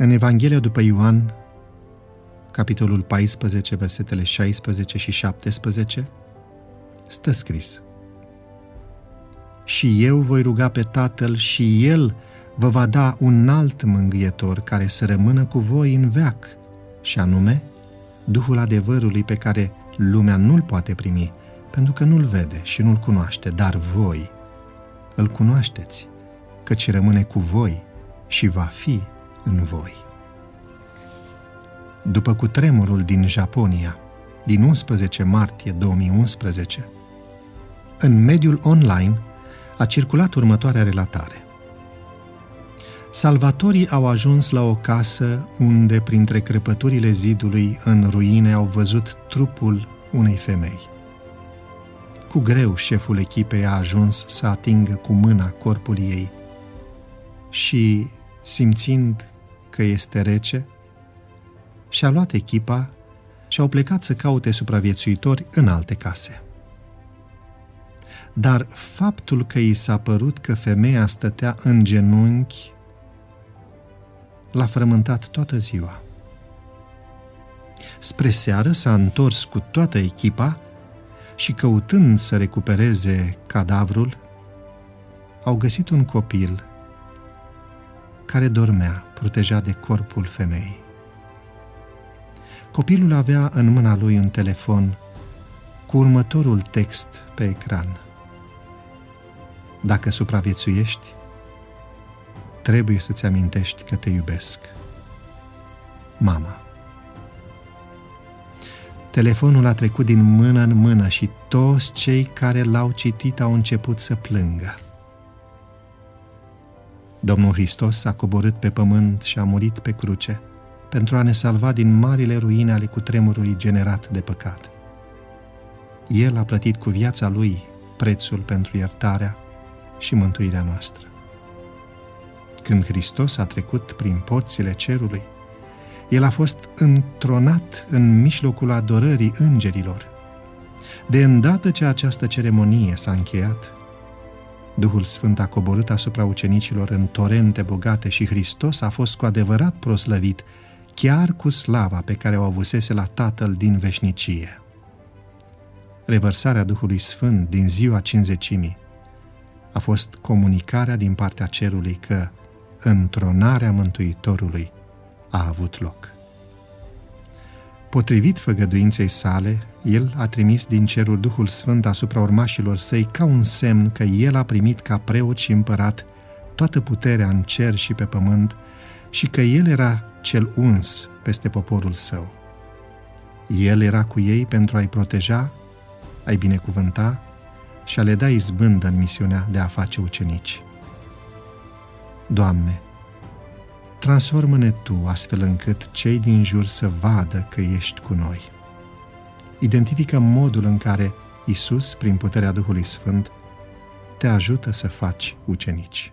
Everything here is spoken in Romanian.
În Evanghelia după Ioan, capitolul 14, versetele 16 și 17, stă scris Și eu voi ruga pe Tatăl și El vă va da un alt mângâietor care să rămână cu voi în veac, și anume Duhul adevărului pe care lumea nu-l poate primi, pentru că nu-l vede și nu-l cunoaște, dar voi îl cunoașteți, căci rămâne cu voi și va fi în voi. După cutremurul din Japonia, din 11 martie 2011, în mediul online a circulat următoarea relatare. Salvatorii au ajuns la o casă unde, printre crăpăturile zidului în ruine, au văzut trupul unei femei. Cu greu șeful echipei a ajuns să atingă cu mâna corpul ei și, simțind că este rece, și-a luat echipa și au plecat să caute supraviețuitori în alte case. Dar faptul că i s-a părut că femeia stătea în genunchi l-a frământat toată ziua. Spre seară s-a întors cu toată echipa și căutând să recupereze cadavrul, au găsit un copil care dormea, protejat de corpul femeii. Copilul avea în mâna lui un telefon cu următorul text pe ecran. Dacă supraviețuiești, trebuie să-ți amintești că te iubesc. Mama. Telefonul a trecut din mână în mână și toți cei care l-au citit au început să plângă. Domnul Hristos a coborât pe pământ și a murit pe cruce pentru a ne salva din marile ruine ale cutremurului generat de păcat. El a plătit cu viața lui prețul pentru iertarea și mântuirea noastră. Când Hristos a trecut prin porțile cerului, el a fost întronat în mijlocul adorării îngerilor. De îndată ce această ceremonie s-a încheiat, Duhul Sfânt a coborât asupra ucenicilor în torente bogate și Hristos a fost cu adevărat proslăvit, chiar cu slava pe care o avusese la Tatăl din veșnicie. Revărsarea Duhului Sfânt din ziua cinzecimii a fost comunicarea din partea cerului că întronarea Mântuitorului a avut loc. Potrivit făgăduinței sale, el a trimis din cerul Duhul Sfânt asupra urmașilor săi ca un semn că el a primit ca preot și împărat toată puterea în cer și pe pământ și că el era cel uns peste poporul său. El era cu ei pentru a-i proteja, a-i binecuvânta și a le da izbândă în misiunea de a face ucenici. Doamne, transformă-ne Tu astfel încât cei din jur să vadă că ești cu noi. Identifică modul în care Isus, prin puterea Duhului Sfânt, te ajută să faci ucenici.